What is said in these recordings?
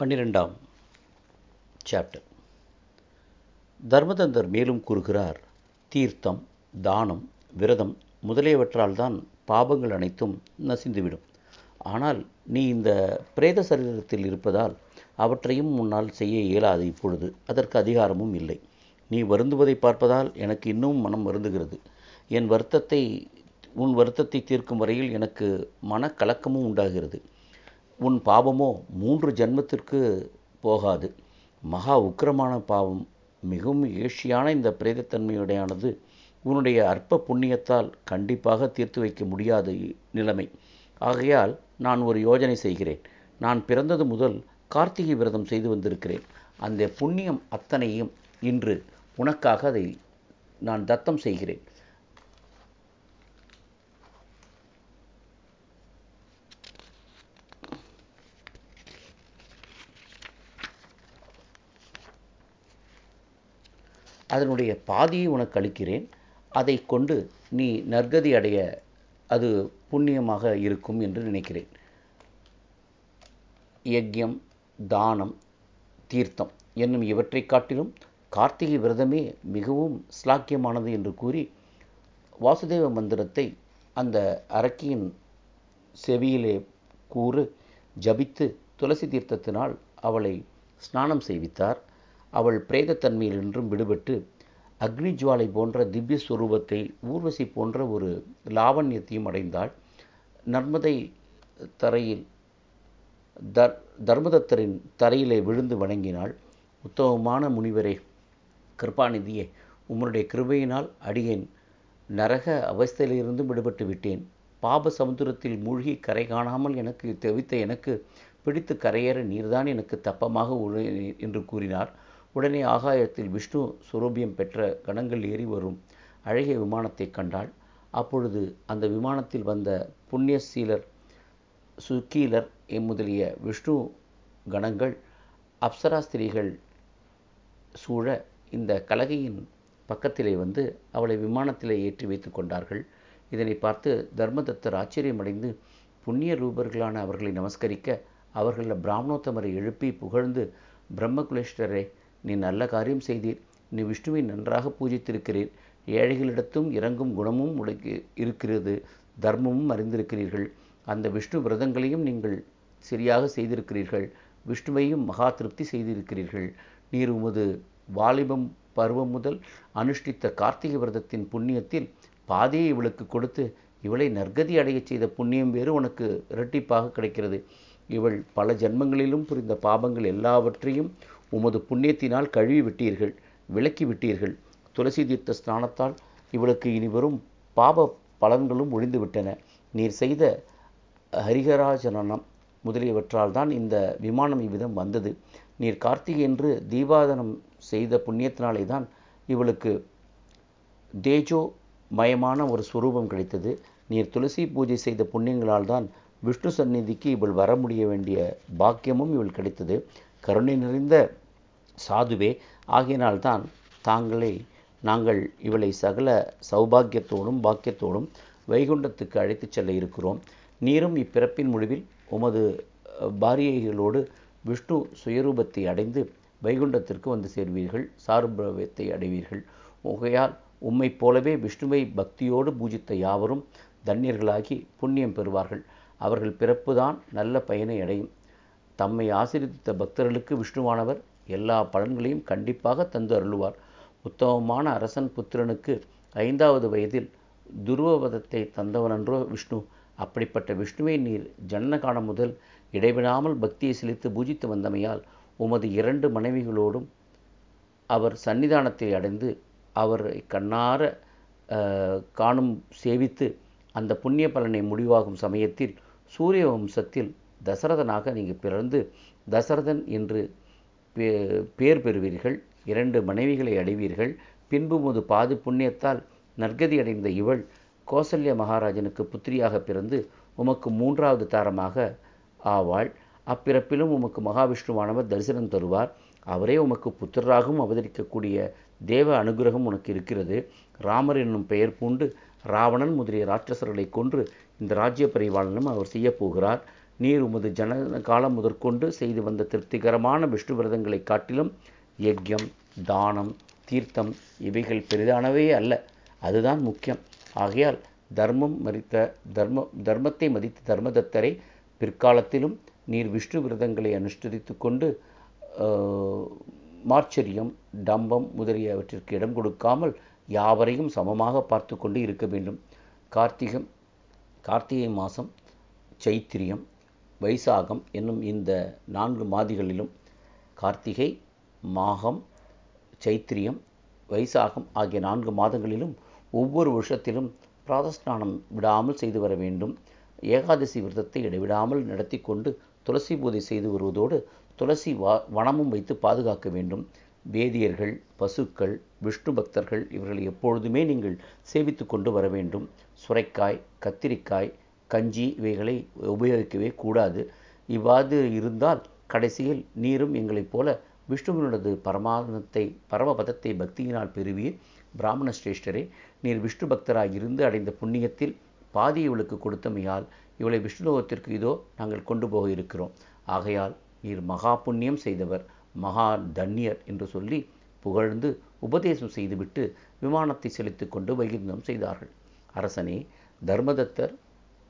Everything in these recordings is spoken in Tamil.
பன்னிரெண்டாம் சாப்டர் தர்மதந்தர் மேலும் கூறுகிறார் தீர்த்தம் தானம் விரதம் முதலியவற்றால் தான் பாபங்கள் அனைத்தும் நசிந்துவிடும். ஆனால் நீ இந்த பிரேத சரீரத்தில் இருப்பதால் அவற்றையும் முன்னால் செய்ய இயலாது இப்பொழுது. அதற்கு அதிகாரமும் இல்லை. நீ வருந்துவதை பார்ப்பதால் எனக்கு இன்னும் மனம் வருந்துகிறது. என் வருத்தத்தை உன் வருத்தத்தை தீர்க்கும் வரையில் எனக்கு மனக்கலக்கமும் உண்டாகிறது. உன் பாவமோ மூன்று ஜன்மத்திற்கு போகாது. மகா உக்கிரமான பாவம் மிகவும் ஏழ்ச்சியான இந்த பிரேதத்தன்மையுடையானது உன்னுடைய அற்ப புண்ணியத்தால் கண்டிப்பாக தீர்த்து வைக்க முடியாத நிலைமை. ஆகையால் நான் ஒரு யோஜனை செய்கிறேன். நான் பிறந்தது முதல் கார்த்திகை விரதம் செய்து வந்திருக்கிறேன். அந்த புண்ணியம் அத்தனையும் இன்று உனக்காக அதை நான் தத்தம் செய்கிறேன். அதனுடைய பாதியை உனக்கு அளிக்கிறேன். அதை கொண்டு நீ நற்கதி அடைய அது புண்ணியமாக இருக்கும் என்று நினைக்கிறேன். யஜ்யம் தானம் தீர்த்தம் என்னும் இவற்றை காட்டிலும் கார்த்திகை விரதமே மிகவும் ஸ்லாக்கியமானது என்று கூறி வாசுதேவ மந்திரத்தை அந்த அரக்கியின் செவியிலே கூறு ஜபித்து துளசி தீர்த்தத்தினால் அவளை ஸ்நானம் செய்வித்தார். அவள் பிரேதத்தன்மையிலின்றும் விடுபட்டு அக்னி ஜுவாலை போன்ற திவ்ய ஸ்வரூபத்தை ஊர்வசி போன்ற ஒரு லாவண்யத்தையும் அடைந்தாள். நர்மதை தரையில் தர் தர்மதத்தரின் தரையிலே விழுந்து வணங்கினாள். உத்தமமான முனிவரே கிருபாநிதியே உம்முடைய கிருபையினால் அடியேன். நரக அவஸ்தையிலிருந்து விடுபட்டு விட்டேன். பாப சமுத்திரத்தில் மூழ்கி கரை காணாமல் எனக்கு தெவித்த எனக்கு பிடித்து கரையேற நீர்தான் எனக்கு தப்பமாக உள்ள என்று கூறினார். உடனே ஆகாயத்தில் விஷ்ணு சுரூபியம் பெற்ற கணங்கள் ஏறி வரும். அழகிய விமானத்தை கண்டாள். அப்பொழுது அந்த விமானத்தில் வந்த புண்ணியசீலர் சுக்கீலர் முதலிய விஷ்ணு கணங்கள் அப்சரா ஸ்திரீகள் சூழ இந்த கலகையின் பக்கத்திலே வந்து அவளை விமானத்திலே ஏற்றி வைத்து கொண்டார்கள். இதனை பார்த்து தர்மதத்தர் ஆச்சரியமடைந்து புண்ணிய ரூபர்களான அவர்களை நமஸ்கரிக்க அவர்களில் பிராமணோத்தமரை எழுப்பி புகழ்ந்து பிரம்மகுலேஷ்டரே நீ நல்ல காரியம் செய்தீர். நீ விஷ்ணுவை நன்றாக பூஜித்திருக்கிறீர். ஏழைகளிடத்தும் இறங்கும் குணமும் உடைக்கு இருக்கிறது. தர்மமும் அறிந்திருக்கிறீர்கள். அந்த விஷ்ணு விரதங்களையும் நீங்கள் சரியாக செய்திருக்கிறீர்கள். விஷ்ணுவையும் மகா திருப்தி செய்திருக்கிறீர்கள். நீர் உமது வாலிபம் பருவம் முதல் அனுஷ்டித்த கார்த்திகை விரதத்தின் புண்ணியத்தில் பாதையை இவளுக்கு கொடுத்து இவளை நற்கதி அடையச் செய்த புண்ணியம் வேறு உனக்கு இரட்டிப்பாக கிடைக்கிறது. இவள் பல ஜென்மங்களிலும் புரிந்த பாபங்கள் எல்லாவற்றையும் உமது புண்ணியத்தினால் கழுவி விட்டீர்கள் விலக்கி விட்டீர்கள் துளசி தீர்த்த ஸ்நானத்தால் இவளுக்கு இனி வரும் பாப பலன்களும் ஒழிந்துவிட்டன. நீர் செய்த ஹரிகராஜனம் முதலியவற்றால் தான் இந்த விமானம் இவ்விதம் வந்தது. நீர் கார்த்திகை என்று தீபாதனம் செய்த புண்ணியத்தினாலே தான் இவளுக்கு தேஜோ மயமான ஒரு சுரூபம் கிடைத்தது. நீர் துளசி பூஜை செய்த புண்ணியங்களால் தான் விஷ்ணு சந்நிதிக்கு இவள் வர முடிய வேண்டிய பாக்கியமும் இவள் கிடைத்தது. கருணை நிறைந்த சாதுவே. ஆகையினால்தான் தாங்களே நாங்கள் இவளை சகல சௌபாகியத்தோடும் பாக்கியத்தோடும் வைகுண்டத்துக்கு அழைத்துச் செல்ல இருக்கிறோம். நீரும் இப்பிறப்பின் முடிவில் உமது பாரியைகளோடு விஷ்ணு சுயரூபத்தை அடைந்து வைகுண்டத்திற்கு வந்து சேர்வீர்கள் சாருபிரவத்தை அடைவீர்கள். உகையால் உம்மைப் போலவே விஷ்ணுவை பக்தியோடு பூஜித்த யாவரும் தன்யர்களாகி புண்ணியம் பெறுவார்கள். அவர்கள் பிறப்புதான் நல்ல பயனை அடையும். தம்மை ஆசிரித்த பக்தர்களுக்கு விஷ்ணுவானவர் எல்லா பலன்களையும் கண்டிப்பாக தந்து அருளுவார். உத்தமமான அரசன் புத்திரனுக்கு ஐந்தாவது வயதில் துருவவதத்தை தந்தவனன்றோ விஷ்ணு. அப்படிப்பட்ட விஷ்ணுவை நீர் ஜன்னகாலம் முதல் இடைவிடாமல் பக்தியை செலுத்தி பூஜித்து வந்தமையால் உமது இரண்டு மனைவிகளோடும் அவர் சன்னிதானத்தை அடைந்து அவரை கண்ணார காணும் சேவித்து அந்த புண்ணிய பலனை முடிவாகும் சமயத்தில் சூரிய வம்சத்தில் தசரதனாக நீங்கள் பிறந்து தசரதன் என்று பேர் பெறுவீர்கள். இரண்டு மனைவிகளை அடைவீர்கள். பின்பு முது பாது புண்ணியத்தால் நற்கதி அடைந்த இவள் கோசல்ய மகாராஜனுக்கு புத்திரியாக பிறந்து உமக்கு மூன்றாவது தாரமாக ஆவாள். அப்பிறப்பிலும் உமக்கு மகாவிஷ்ணுவானவர் தரிசனம் தருவார். அவரே உமக்கு புத்திரராகவும் அவதரிக்கக்கூடிய தேவ அனுகிரகம் உனக்கு இருக்கிறது. ராமர் என்னும் பெயர் பூண்டு ராவணன் முதலிய ராட்சசர்களை கொன்று இந்த ராஜ்ய பரிபாலனம் அவர் செய்யப்போகிறார் நீர் உமது ஜன காலம் முதற்கொண்டு செய்து வந்த திருப்திகரமான விஷ்ணு விரதங்களை காட்டிலும் யஜ்யம் தானம் தீர்த்தம் இவைகள் பெரிதானவே அல்ல. அதுதான் முக்கியம். ஆகையால் தர்மம் மறித்த தர்ம தர்மத்தை மதித்த தர்மதத்தரை பிற்காலத்திலும் நீர் விஷ்ணு விரதங்களை அனுஷ்டித்து கொண்டு மாச்சரியம் டம்பம் முதலியவற்றிற்கு இடம் கொடுக்காமல் யாவரையும் சமமாக பார்த்து கொண்டு இருக்க வேண்டும். கார்த்திகம் கார்த்திகை மாதம் சைத்திரியம் வைசாகம் என்னும் இந்த நான்கு மாதிகளிலும் கார்த்திகை மாகம் சைத்திரியம் வைசாகம் ஆகிய நான்கு மாதங்களிலும் ஒவ்வொரு வருஷத்திலும் பிராதஸ்நானம் விடாமல் செய்து வர வேண்டும். ஏகாதசி விரதத்தை இடைவிடாமல் நடத்தி கொண்டு துளசி பூஜை செய்து வருவதோடு துளசி வா வனமும் வைத்து பாதுகாக்க வேண்டும். வேதியர்கள் பசுக்கள் விஷ்ணு பக்தர்கள் இவர்களை எப்பொழுதுமே நீங்கள் சேவித்து கொண்டு வர வேண்டும். சுரைக்காய் கத்திரிக்காய் கஞ்சி இவைகளை உபயோகிக்கவே கூடாது. இவ்வாறு இருந்தால் கடைசியில் நீரும் எங்களைப் போல விஷ்ணுவினது பரமானத்தை பரமபதத்தை பக்தியினால் பெறுவீர். பிராமண சிரேஷ்டரே நீர் விஷ்ணு பக்தராக இருந்து அடைந்த புண்ணியத்தில் பாதி இவளுக்கு கொடுத்தமையால் இவளை விஷ்ணுலோகத்திற்கு இதோ நாங்கள் கொண்டு போக இருக்கிறோம். ஆகையால் நீர் மகா புண்ணியம் செய்தவர் மகா தன்யர் என்று சொல்லி புகழ்ந்து உபதேசம் செய்துவிட்டு விமானத்தை செலுத்திக் கொண்டு வைகுந்தம் செய்தார்கள். அரசனே தர்மதத்தர்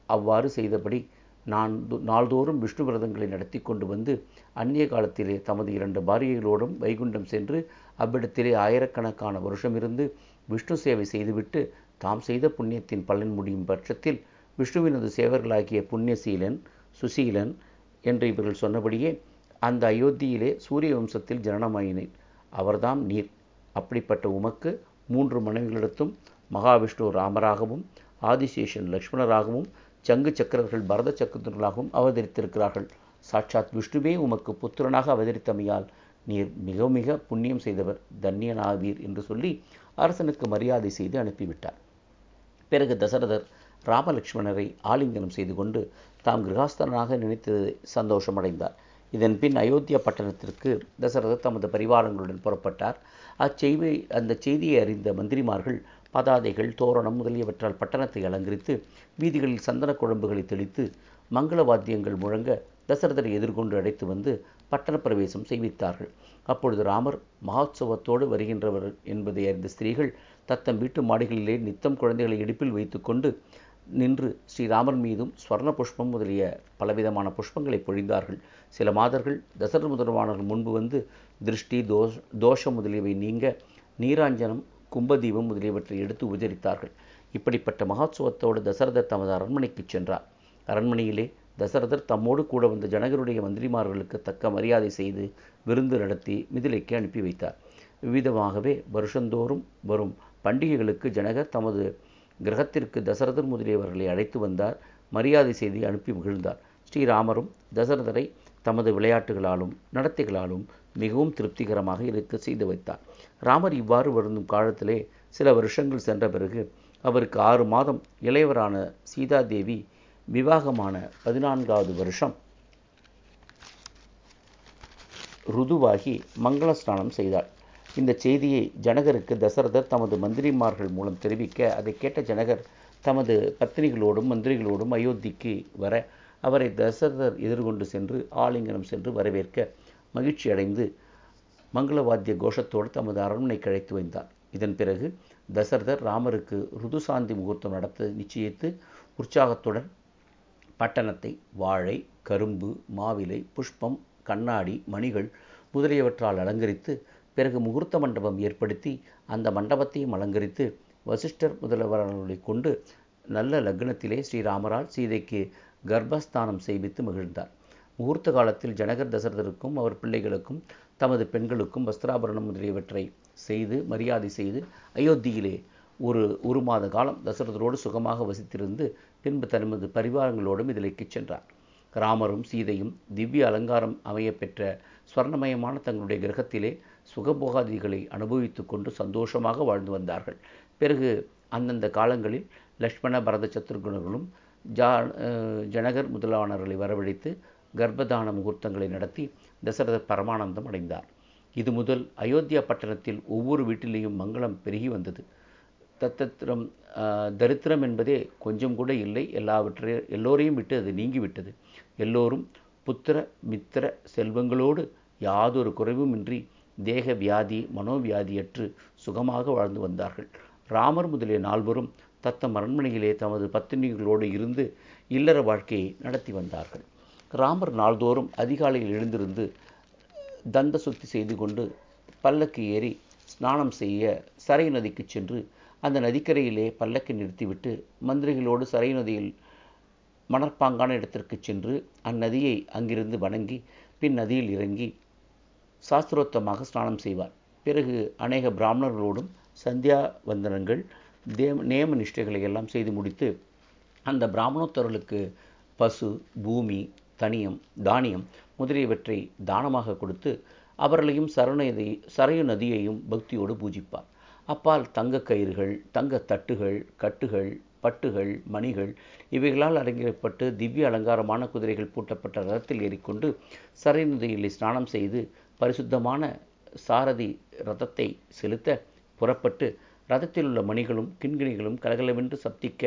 அவ்வாறு செய்தபடி நான் நாள்தோறும் விஷ்ணு விரதங்களை நடத்தி கொண்டு வந்து அந்நிய காலத்திலே தமது இரண்டு பாரியைகளோடும் வைகுண்டம் சென்று அவ்விடத்திலே ஆயிரக்கணக்கான வருஷம் இருந்து விஷ்ணு சேவை செய்துவிட்டு தாம் செய்த புண்ணியத்தின் பலன் முடியும் பட்சத்தில் விஷ்ணுவினது சேவர்களாகிய புண்ணியசீலன் சுசீலன் என்று இவர்கள் சொன்னபடியே அந்த அயோத்தியிலே சூரிய வம்சத்தில் ஜனனமாயினேன். அவர்தாம் நீர். அப்படிப்பட்ட உமக்கு மூன்று மனைவிகளிடத்தும் மகாவிஷ்ணு ராமராகவும் ஆதிசேஷன் லக்ஷ்மணராகவும் சங்கு சக்கரவர்கள் பரத சக்கரவர்களாகவும் அவதரித்திருக்கிறார்கள். சாட்சாத் விஷ்ணுவே உமக்கு புத்திரனாக அவதரித்தமையால் நீர் மிக மிக புண்ணியம் செய்தவர் தன்யனாவீர் என்று சொல்லி அரசனுக்கு மரியாதை செய்து அனுப்பிவிட்டார். பிறகு தசரதர் ராமலட்சுமணரை ஆலிங்கனம் செய்து கொண்டு தாம் கிரகாஸ்தனாக நினைத்தது சந்தோஷமடைந்தார். இதன் பின் அயோத்தியா பட்டணத்திற்கு தசரதர் தமது பரிவாரங்களுடன் புறப்பட்டார். அச்செய்தி அந்த செய்தியை அறிந்த மந்திரிமார்கள் பதாதைகள் தோரணம் முதலியவற்றால் பட்டணத்தை அலங்கரித்து வீதிகளில் சந்தன குழம்புகளை தெளித்து மங்கள வாத்தியங்கள் முழங்க தசரதரை எதிர்கொண்டு அழைத்து வந்து பட்டண பிரவேசம் செய்வித்தார்கள். அப்பொழுது ராமர் மகோத்சவத்தோடு வருகின்றவர் என்பதை அறிந்த ஸ்திரீகள் தத்தம் வீட்டு மாடிகளிலே நித்தம் குழந்தைகளை இடுப்பில் வைத்துக்கொண்டு நின்று ஸ்ரீராமர் மீதும் ஸ்வர்ண புஷ்பம் முதலிய பலவிதமான புஷ்பங்களை பொழிந்தார்கள். சில மாதர்கள் தசரத முதல்வானர்கள் முன்பு வந்து திருஷ்டி தோஷ் தோஷம் முதலியவை நீங்க நீராஞ்சனம் கும்பதீபம் முதலியவற்றை எடுத்து உபச்சரித்தார்கள் இப்படிப்பட்ட மகோத்சவத்தோடு தசரதர் தமது அரண்மனைக்கு சென்றார். அரண்மனையிலே தசரதர் தம்மோடு கூட வந்த ஜனகருடைய மந்திரிமார்களுக்கு தக்க மரியாதை செய்து விருந்து நடத்தி மிதிலைக்கு அனுப்பி வைத்தார். விவிதமாகவே வருஷந்தோறும் வரும் பண்டிகைகளுக்கு ஜனகர் தமது கிரகத்திற்கு தசரதர் முதலியவர்களை அழைத்து வந்தார் மரியாதை செய்தி அனுப்பி மகிழ்ந்தார். ஸ்ரீராமரும் தசரதரை தமது விளையாட்டுகளாலும் நடத்தைகளாலும் மிகவும் திருப்திகரமாக இருக்க செய்து வைத்தார். ராமர் இவ்வாறு வருந்தும் காலத்திலே சில வருஷங்கள் சென்ற பிறகு அவருக்கு ஆறு மாதம் இளையவரான சீதாதேவி விவாகமான பதினான்காவது வருஷம் ருதுவாகி மங்கள ஸ்நானம் செய்தாள். இந்த செய்தியை ஜனகருக்கு தசரதர் தமது மந்திரிமார்கள் மூலம் தெரிவிக்க அதை கேட்ட ஜனகர் தமது பத்தினிகளோடும் மந்திரிகளோடும் அயோத்திக்கு வர அவரை தசரதர் எதிர்கொண்டு சென்று ஆலிங்கனம் சென்று வரவேற்க மகிழ்ச்சி அடைந்து மங்களவாத்திய கோஷத்தோடு தமது அரண்மனை கழைத்து வைத்தார். இதன் பிறகு தசரதர் ராமருக்கு ருதுசாந்தி முகூர்த்தம் நடத்த நிச்சயித்து உற்சாகத்துடன் பட்டணத்தை வாழை கரும்பு மாவிலை புஷ்பம் கண்ணாடி மணிகள் முதலியவற்றால் அலங்கரித்து பிறகு முகூர்த்த மண்டபம் ஏற்படுத்தி அந்த மண்டபத்தையும் அலங்கரித்து வசிஷ்டர் முதல்வர்களை கொண்டு நல்ல லக்னத்திலே ஸ்ரீராமரால் சீதைக்கு கர்ப்பஸ்தானம் செய்வித்து மகிழ்ந்தார். முகூர்த்த காலத்தில் ஜனகர் தசரதருக்கும் அவர் பிள்ளைகளுக்கும் தமது பெண்களுக்கும் வஸ்திராபரணம் முதலியவற்றை செய்து மரியாதை செய்து அயோத்தியிலே ஒரு ஒரு மாத காலம் தசரதரோடு சுகமாக வசித்திருந்து பின்பு தனது பரிவாரங்களோடும் இதிலைக்கு சென்றார். ராமரும் சீதையும் திவ்ய அலங்காரம் அமைய பெற்ற ஸ்வர்ணமயமான தங்களுடைய கிரகத்திலே சுகபோகாதிகளை அனுபவித்து கொண்டு சந்தோஷமாக வாழ்ந்து வந்தார்கள். பிறகு அந்தந்த காலங்களில் லக்ஷ்மண பரத சத்ருகுணர்களும் ஜா ஜனகர் முதலானவர்களை வரவழைத்து கர்ப்பதான முகூர்த்தங்களை நடத்தி தசரதர் பரமானந்தம் அடைந்தார். இது முதல் அயோத்தியா பட்டணத்தில் ஒவ்வொரு வீட்டிலேயும் மங்களம் பெருகி வந்தது. தத்தத்திரம் தரித்திரம் என்பதே கொஞ்சம் கூட இல்லை. எல்லாவற்றையும் எல்லோரையும் விட்டு அது நீங்கிவிட்டது. எல்லோரும் புத்திர மித்திர செல்வங்களோடு யாதொரு குறைவுமின்றி தேக வியாதி மனோவியாதியற்று சுகமாக வாழ்ந்து வந்தார்கள். ராமர் முதலிய நால்வரும் தத்தம் அரண்மனையிலே தமது பத்தினிகளோடு இருந்து இல்லற வாழ்க்கையை நடத்தி வந்தார்கள். ராமர் நாள்தோறும் அதிகாலையில் எழுந்திருந்து தந்த சுத்தி செய்து கொண்டு பல்லக்கு ஏறி ஸ்நானம் செய்ய சரை நதிக்கு சென்று அந்த நதிக்கரையிலே பல்லக்கை நிறுத்திவிட்டு மந்திரிகளோடு சரை நதியில் மணற்பாங்கான இடத்திற்கு சென்று அந்நதியை அங்கிருந்து வணங்கி பின் நதியில் இறங்கி சாஸ்திரோத்தமாக ஸ்நானம் செய்வார். பிறகு அநேக பிராமணர்களோடும் சந்தியா வந்தனங்கள் தே நேம நிஷ்டைகளை எல்லாம் செய்து முடித்து அந்த பிராமணோத்தர்களுக்கு பசு பூமி தனியம் தானியம் முதலியவற்றை தானமாக கொடுத்து அவர்களையும் சரணதி சரையு நதியையும் பக்தியோடு பூஜிப்பார். அப்பால் தங்க கயிறுகள் தங்க தட்டுகள் கட்டுகள் பட்டுகள் மணிகள் இவைகளால் அலங்கரிக்கப்பட்டு திவ்ய அலங்காரமான குதிரைகள் பூட்டப்பட்ட ரதத்தில் ஏறிக்கொண்டு சரையு நதியில் ஸ்நானம் செய்து பரிசுத்தமான சாரதி ரதத்தை செலுத்த புறப்பட்டு ரதத்தில் உள்ள மணிகளும் கிண்கிணிகளும் கலகலவென்று சப்திக்க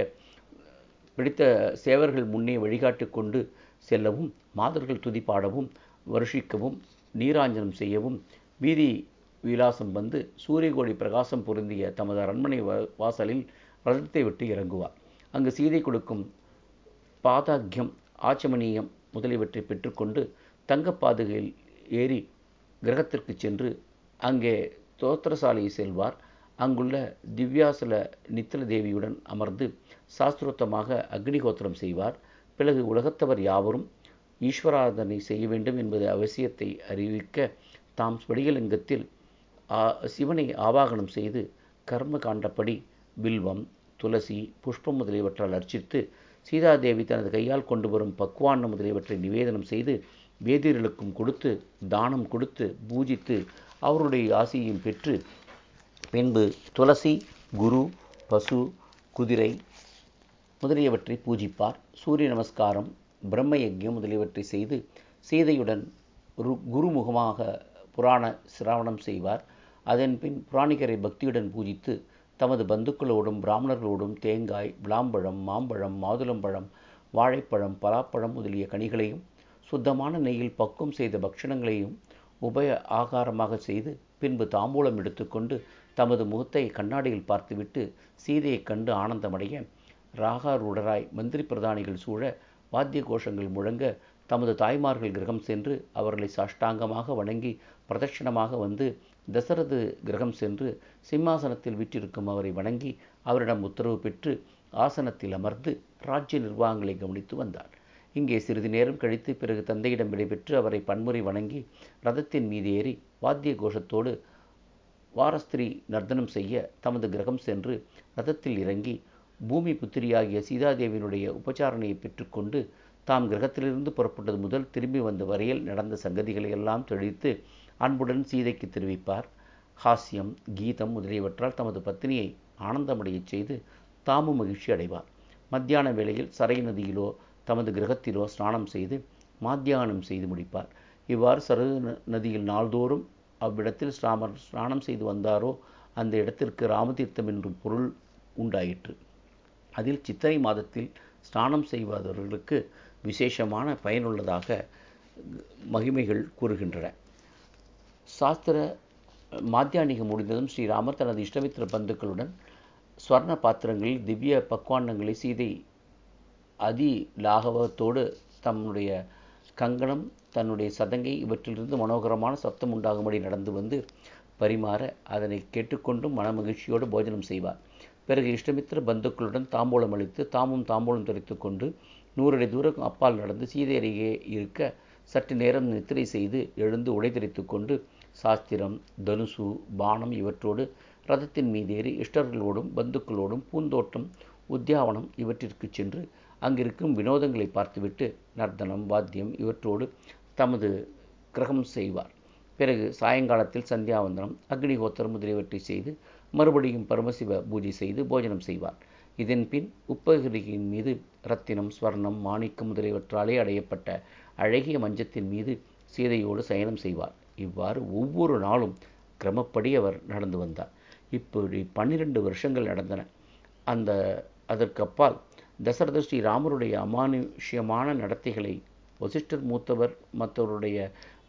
பிடித்த சேவர்கள் முன்னே வழிகாட்டி கொண்டு செல்லவும் மாதர்கள் துதி பாடவும் வருஷிக்கவும் நீராஞ்சனம் செய்யவும் வீதி விலாசம் வந்து சூரியகோடி பிரகாசம் பொருந்திய தமது அரண்மனை வாசலில் ரதத்தை விட்டு இறங்குவார். அங்கு சீதை கொடுக்கும் பாதாக்கியம் ஆச்சமணியம் முதலியவற்றை பெற்றுக்கொண்டு தங்க பாதுகையில் ஏறி கிரகத்திற்கு சென்று அங்கே தோத்திரசாலையை செல்வார். அங்குள்ள திவ்யாசல நித்தில தேவியுடன் அமர்ந்து சாஸ்திரோத்தமாக அக்னிகோத்திரம் செய்வார். பிறகு உலகத்தவர் யாவரும் ஈஸ்வராதனை செய்ய வேண்டும் என்பது அவசியத்தை அறிவிக்க தாம் ஸ்படிகலிங்கத்தில் சிவனை ஆவாகனம் செய்து கர்ம காண்டப்படி வில்வம் துளசி புஷ்பம் முதலியவற்றால் அர்ச்சித்து சீதாதேவி தனது கையால் கொண்டு வரும் பக்குவான முதலியவற்றை நிவேதனம் செய்து வேதியர்களுக்கும் கொடுத்து தானம் கொடுத்து பூஜித்து அவருடைய ஆசியையும் பெற்று பின்பு துளசி குரு பசு குதிரை முதலியவற்றை பூஜிப்பார். சூரிய நமஸ்காரம் பிரம்ம யஜ்யம் முதலியவற்றை செய்து சீதையுடன் ஒரு குருமுகமாக புராண சிராவணம் செய்வார். அதன்பின் புராணிகரை பக்தியுடன் பூஜித்து தமது பந்துக்களோடும் பிராமணர்களோடும் தேங்காய் விளாம்பழம் மாம்பழம் மாதுளம்பழம் வாழைப்பழம் பலாப்பழம் முதலிய கனிகளையும் சுத்தமான நெய்யில் பக்குவம் செய்த பக்ஷணங்களையும் உபய ஆகாரமாக செய்து பின்பு தாம்பூலம் எடுத்துக்கொண்டு தமது முகத்தை கண்ணாடியில் பார்த்துவிட்டு சீதையைக் கண்டு ஆனந்தமடைய ராகாரூடராய் மந்திரி பிரதானிகள் சூழ வாத்திய கோஷங்கள் முழங்க தமது தாய்மார்கள் கிரகம் சென்று அவர்களை சாஷ்டாங்கமாக வணங்கி பிரதட்சிணமாக வந்து தசரது கிரகம் சென்று சிம்மாசனத்தில் விற்றிருக்கும் அவரை வணங்கி அவரிடம் உத்தரவு பெற்று ஆசனத்தில் அமர்ந்து ராஜ்ய நிர்வாகங்களை கவனித்து வந்தார். இங்கே சிறிது நேரம் கழித்து பிறகு தந்தையிடம் விடைபெற்று அவரை பன்முறை வணங்கி ரதத்தின் மீது ஏறி வாத்திய கோஷத்தோடு வாரஸ்திரி நர்த்தனம் செய்ய தமது கிரகம் சென்று ரதத்தில் இறங்கி பூமி புத்திரியாகிய சீதாதேவியினுடைய உபச்சாரணையை பெற்றுக்கொண்டு தாம் கிரகத்திலிருந்து புறப்பட்டது முதல் திரும்பி வந்த வரையில் நடந்த சங்கதிகளை எல்லாம் தெளித்து அன்புடன் சீதைக்கு தெரிவிப்பார். ஹாஸ்யம் கீதம் முதலியவற்றால் தமது பத்தினியை ஆனந்தமடையச் செய்து தாமும் மகிழ்ச்சி அடைவார். மத்தியான வேளையில் சரை நதியிலோ தமது கிரகத்திலோ ஸ்நானம் செய்து மாத்தியானம் செய்து முடிப்பார். இவ்வாறு சரு நதியில் நாள்தோறும் அவ்விடத்தில் ஸ்ராமர் ஸ்நானம் செய்து வந்தாரோ அந்த இடத்திற்கு ராமதீர்த்தம் என்றும் பொருள் உண்டாயிற்று. அதில் சித்திரை மாதத்தில் ஸ்நானம் செய்வதவர்களுக்கு விசேஷமான பயனுள்ளதாக மகிமைகள் கூறுகின்றன. சாஸ்திர மாத்தியானிகம் முடிந்ததும் ஸ்ரீராமர் தனது இஷ்டமித்திர பந்துக்களுடன் ஸ்வர்ண பாத்திரங்களில் திவ்ய பக்வாண்டங்களை சீதை அதி லாகவத்தோடு தன்னுடைய கங்கணம் தன்னுடைய சதங்கை இவற்றிலிருந்து மனோகரமான சப்தம் உண்டாகும்படி நடந்து வந்து பரிமாற அதனை கேட்டுக்கொண்டும் மனமகிழ்ச்சியோடு போஜனம் செய்வார். பிறகு இஷ்டமித்திர பந்துக்களுடன் தாம்பூலம் அளித்து தாமும் தாம்பூலம் துரைத்து கொண்டு நூறடி தூரம் அப்பால் நடந்து சீதை அருகே இருக்க சற்று நேரம் நித்திரை செய்து எழுந்து உடை தெரித்து கொண்டு சாஸ்திரம் தனுசு பானம் இவற்றோடு ரதத்தின் மீதேறி இஷ்டர்களோடும் பந்துக்களோடும் பூந்தோட்டம் உத்தியாவனம் இவற்றிற்கு சென்று அங்கிருக்கும் வினோதங்களை பார்த்துவிட்டு நர்த்தனம் வாத்தியம் இவற்றோடு தமது கிரகம் செய்வார். பிறகு சாயங்காலத்தில் சந்தியாவந்தனம் அக்னிஹோத்திரம் முதலியவற்றை செய்து மறுபடியும் பரமசிவ பூஜை செய்து போஜனம் செய்வார். இதன் பின் உப்பகிரியின் மீது ரத்தினம் ஸ்வர்ணம் மாணிக்கம் முதலியவற்றாலே அடையப்பட்ட அழகிய மஞ்சத்தின் மீது சீதையோடு சயனம் செய்வார். இவ்வாறு ஒவ்வொரு நாளும் கிரமப்படி அவர் நடந்து வந்தார். இப்படி பன்னிரண்டு வருஷங்கள் நடந்தன. அந்த அதற்கு அப்பால் தசரத ஸ்ரீராமருடைய அமானுஷ்யமான நடத்தைகளை வசிஷ்டர் மூத்தவர் மற்றவருடைய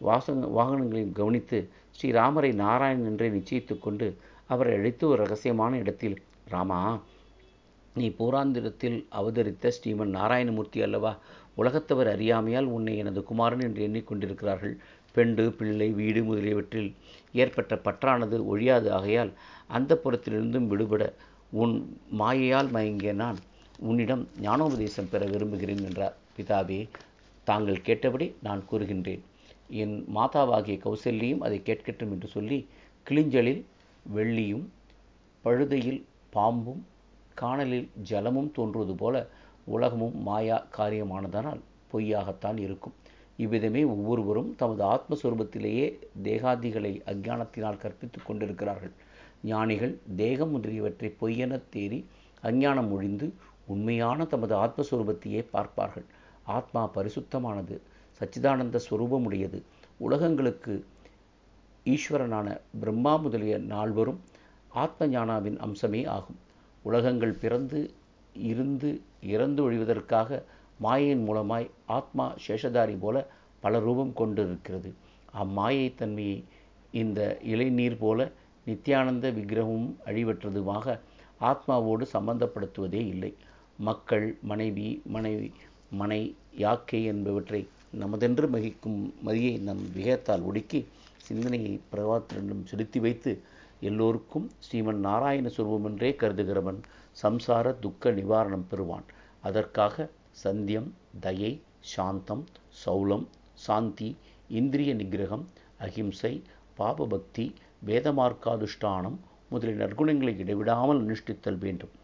வாசக வாகனங்களையும் கவனித்து ஸ்ரீராமரை நாராயணன் என்றே நிச்சயித்து கொண்டு அவரை அழைத்து ஒரு ரகசியமான இடத்தில் ராமா நீ பூராந்திரத்தில் அவதரித்த ஸ்ரீமன் நாராயணமூர்த்தி அல்லவா? உலகத்தவர் அறியாமையால் உன்னை எனது குமாரன் என்று எண்ணிக்கொண்டிருக்கிறார்கள். பெண்டு பிள்ளை வீடு முதலியவற்றில் ஏற்பட்ட பற்றானது ஒழியாது. ஆகையால் அந்த புறத்திலிருந்தும் விடுபட உன் மாயையால் மயங்கிய நான் உன்னிடம் ஞானோபதேசம் பெற விரும்புகிறேன் என்றார். பிதாவே தாங்கள் கேட்டபடி நான் கூறுகின்றேன். என் மாதாவாகிய கௌசல்யும் அதை கேட்கட்டும் என்று சொல்லி கிளிஞ்சலில் வெள்ளியும் பழுதையில் பாம்பும் காணலில் ஜலமும் தோன்றுவது போல உலகமும் மாயா காரியமானதனால் பொய்யாகத்தான் இருக்கும். இவ்விதமே ஒவ்வொருவரும் தமது ஆத்மஸ்வரூபத்திலேயே தேகாதிகளை அஞ்ஞானத்தினால் கற்பித்துக் கொண்டிருக்கிறார்கள். ஞானிகள் தேகம் முதலியவற்றை பொய்யென தேறி அஞ்ஞானம் ஒழிந்து உண்மையான தமது ஆத்மஸ்வரூபத்தையே பார்ப்பார்கள். ஆத்மா பரிசுத்தமானது. சச்சிதானந்த ஸ்வரூபமுடையது உலகங்களுக்கு ஈஸ்வரனான பிரம்மா முதலிய நால்வரும் ஆத்ம ஞானாவின் அம்சமே ஆகும். உலகங்கள் பிறந்து இருந்து இறந்து ஒழிவதற்காக மாயையின் மூலமாய் ஆத்மா சேஷதாரி போல பல ரூபம் கொண்டிருக்கிறது. அம்மாயை தன்மையை இந்த இளைநீர் போல நித்யானந்த விக்கிரகமும் அழிவற்றதுமாக ஆத்மாவோடு சம்பந்தப்படுத்துவதே இல்லை. மக்கள் மனைவி மனைவி மனை யாக்கை என்பவற்றை நமதென்று மகிக்கும் மதியை நம் விகத்தால் ஒடுக்கி சிந்தனையை பிரபாத்திரனிடம் செலுத்தி வைத்து எல்லோருக்கும் ஸ்ரீமன் நாராயண சுரூபமென்றே கருதுகிறவன் சம்சார துக்க நிவாரணம் பெறுவான். அதற்காக சந்தியம் தயை சாந்தம் சௌலம் சாந்தி இந்திரிய நிகிரகம் அகிம்சை பாபபக்தி வேதமார்க்காதுஷ்டானம் முதலிய நற்குணங்களை இடைவிடாமல் அனுஷ்டித்தல் வேண்டும்.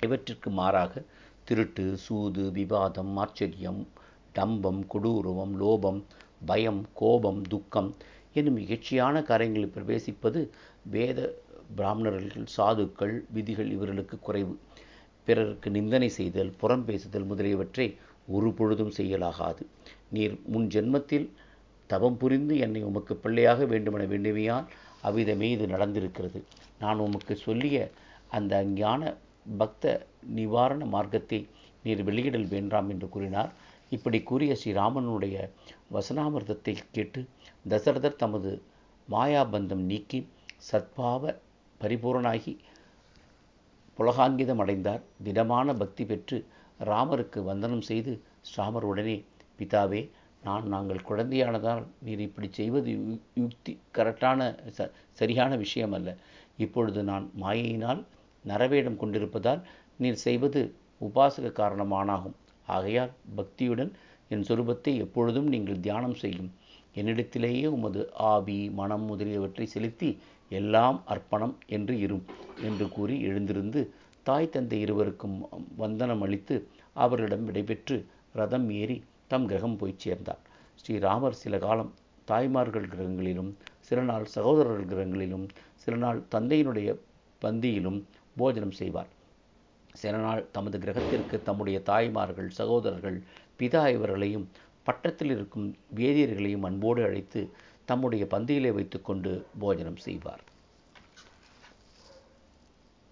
இவற்றிற்கு மாறாக திருட்டு சூது விவாதம் ஆச்சரியம் டம்பம் கொடூரவம் லோபம் பயம் கோபம் துக்கம் என்னும் இகழ்ச்சியான காரியங்களில் பிரவேசிப்பது வேத பிராமணர்கள் சாதுக்கள் விதிகள் இவர்களுக்கு குறைவு. பிறருக்கு நிந்தனை செய்தல் புறம் பேசுதல் முதலியவற்றை ஒரு பொழுதும் செய்யலாகாது. நீர் முன் ஜென்மத்தில் தவம் புரிந்து என்னை உமக்கு பிள்ளையாக வேண்டுமென வேண்டுமையால் அவ்விதமே இது நடந்திருக்கிறது. நான் உமக்கு சொல்லிய அந்த அஞ்ஞான பக்த நிவாரண மார்க்கத்தை நீர் வெளியிடல் வேண்டாம் என்று கூறினார். இப்படி கூறிய ஸ்ரீராமனுடைய வசனாமிர்தத்தை கேட்டு தசரதர் தமது மாயாபந்தம் நீக்கி சத்பாவ பரிபூரணாகி புலகாங்கிதம் அடைந்தார். திடமான பக்தி பெற்று ராமருக்கு வந்தனம் செய்து ஸ்ராமர் உடனே பிதாவே நான் நாங்கள் குழந்தையானதால் நீர் இப்படி செய்வது யுக்தி கரெக்டான ச சரியான விஷயம் அல்ல இப்பொழுது நான் மாயையினால் நரவேடம் கொண்டிருப்பதால் நீர் செய்வது உபாசக காரணமானாகும். ஆகையால் பக்தியுடன் என் சொரூபத்தை எப்பொழுதும் நீங்கள் தியானம் செய்யும். என்னிடத்திலேயே உமது ஆவி மனம் முதலியவற்றை செலுத்தி எல்லாம் அர்ப்பணம் என்று இரும் என்று கூறி எழுந்திருந்து தாய் தந்தை இருவருக்கும் வந்தனம் அளித்து அவர்களிடம் விடைபெற்று ரதம் ஏறி தம் கிரகம் போய் சேர்ந்தார். ஸ்ரீராமர் சில காலம் தாய்மார்கள் கிரகங்களிலும் சில நாள் சகோதரர்கள் கிரகங்களிலும் சில நாள் தந்தையினுடைய பந்தியிலும் போஜனம் செய்வார். சில நாள் தமது கிரகத்திற்கு தம்முடைய தாய்மார்கள் சகோதரர்கள் பிதா இவர்களையும் பட்டத்தில் இருக்கும் வேதியர்களையும் அன்போடு அழைத்து தம்முடைய பந்தியிலே வைத்துக்கொண்டு போஜனம் செய்வார்.